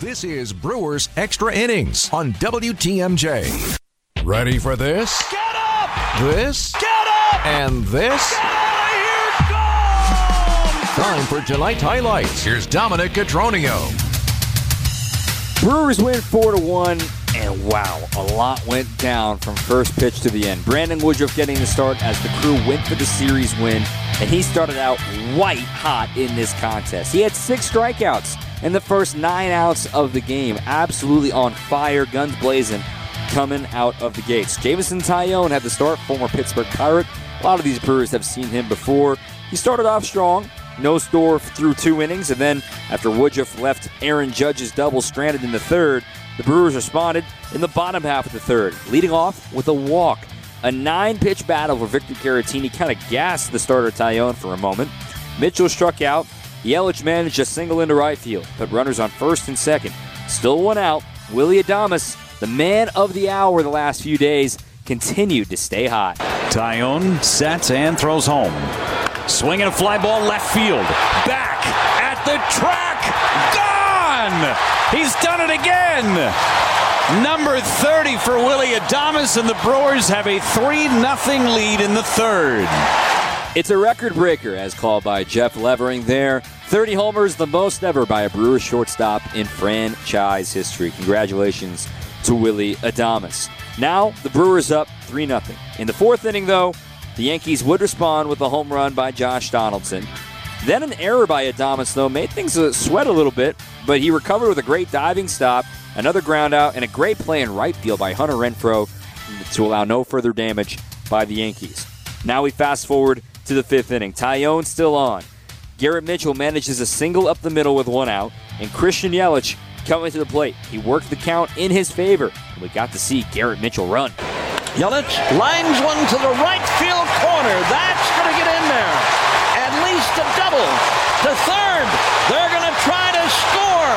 This is Brewers Extra Innings on WTMJ. Ready for this? Get up! This? Get up! And this? Get out of here! Go! Time for tonight's highlights. Here's Dominic Cotroneo. Brewers win 4 to 1, and wow, a lot went down from first pitch to the end. Brandon Woodruff getting the start as the crew went for the series win, and he started out white hot in this contest. He had six strikeouts in the first nine outs of the game. Absolutely on fire, guns blazing, coming out of the gates. Jameson Taillon had the start, former Pittsburgh Pirate. A lot of these Brewers have seen him before. He started off strong, no score through two innings, and then after Woodruff left Aaron Judge's double stranded in the third, the Brewers responded in the bottom half of the third, leading off with a walk. A nine pitch battle where Victor Caratini kind of gassed the starter Taillon for a moment. Mitchell struck out. Yelich managed a single into right field, put runners on first and second. Still one out. Willy Adames, the man of the hour the last few days, continued to stay hot. Taillon sets and throws home. Swinging a fly ball left field. Back at the track. Gone! He's done it again. Number 30 for Willy Adames, and the Brewers have a 3 0 lead in the third. It's a record breaker, as called by Jeff Levering there. 30 homers, the most ever by a Brewers shortstop in franchise history. Congratulations to Willy Adames. Now, the Brewers up 3 0. In the fourth inning, though, the Yankees would respond with a home run by Josh Donaldson. Then an error by Adames, though, made things uh, sweat a little bit, but he recovered with a great diving stop, another ground out, and a great play in right field by Hunter Renfroe to allow no further damage by the Yankees. Now we fast forward to the fifth inning. Taillon still on. Garrett Mitchell manages a single up the middle with one out, and Christian Yelich coming to the plate. He worked the count in his favor, and we got to see Garrett Mitchell run. Yelich lines one to the right field corner. That's going to get in there. At least a double. To third. They're going to try to score.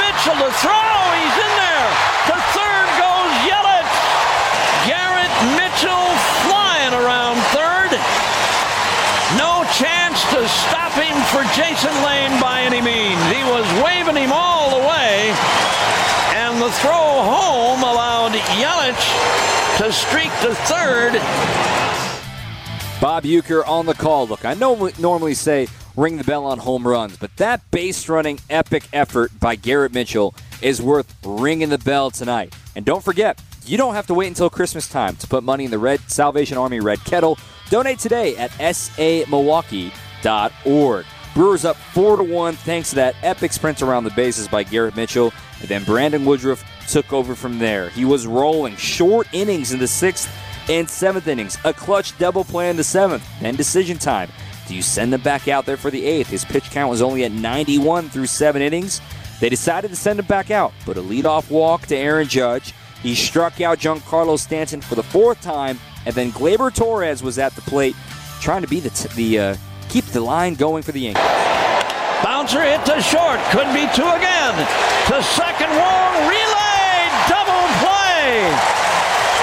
Mitchell to throw. He's in there. To third goes Yelich. Garrett Mitchell flying around third. No chance to stop him for Jason Lane by any means. He was waving him all the way. And the throw home allowed Yelich to streak to third. Bob Uecker on the call. Look, I know normally say ring the bell on home runs, but that base running epic effort by Garrett Mitchell is worth ringing the bell tonight. And don't forget, you don't have to wait until Christmas time to put money in the Red Salvation Army Red Kettle. Donate today at samilwaukee.org. Brewers up 4 to 1 thanks to that epic sprint around the bases by Garrett Mitchell. And then Brandon Woodruff took over from there. He was rolling short innings in the sixth and seventh innings, a clutch double play in the seventh, then decision time. Do you send them back out there for the eighth? His pitch count was only at 91 through seven innings. They decided to send him back out, but a leadoff walk to Aaron Judge. He struck out Giancarlo Stanton for the fourth time, and then Gleyber Torres was at the plate, trying to be the t- the uh, keep the line going for the Yankees. Bouncer hit to short. Could be two again. To second wall. Relay. Double play.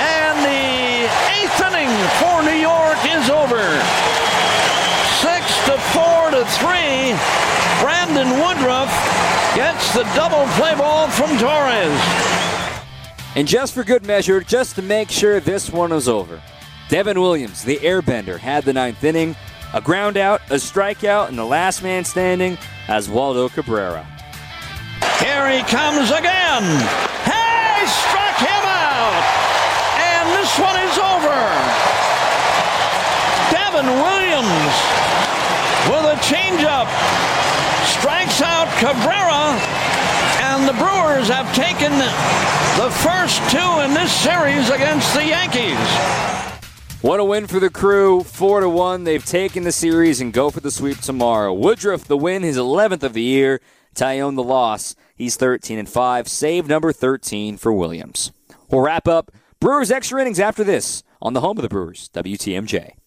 And the eighth inning for New York is over. Six to four to three. Brandon Woodruff gets the double play ball from Torres. And just for good measure, just to make sure this one was over, Devin Williams, the airbender, had the ninth inning. A ground out, a strikeout, and the last man standing as Waldo Cabrera. Here he comes again. Hey, struck him out. And this one is over. Devin Williams with a changeup strikes out Cabrera. And the Brewers have taken the first two in this series against the Yankees. What a win for the crew. Four to one. They've taken the series and go for the sweep tomorrow. Woodruff the win, his 11th of the year. Taillon the loss. He's 13 and 5. Save number 13 for Williams. We'll wrap up Brewers extra innings after this on the home of the Brewers, WTMJ.